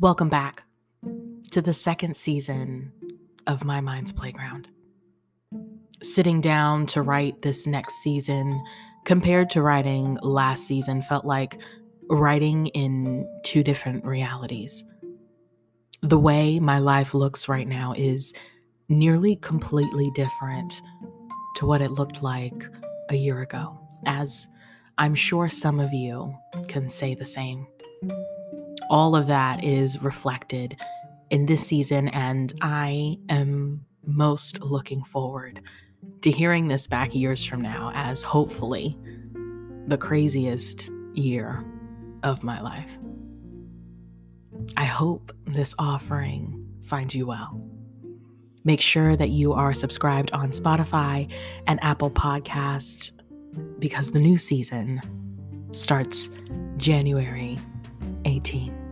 Welcome back to the second season of My Mind's Playground. Sitting down to write this next season compared to writing last season felt like writing in two different realities. The way my life looks right now is nearly completely different to what it looked like a year ago, as I'm sure some of you can say the same all of that is reflected in this season, and I am most looking forward to hearing this back years from now as hopefully the craziest year of my life. I hope this offering finds you well. Make sure that you are subscribed on Spotify and Apple Podcast because the new season starts January 18.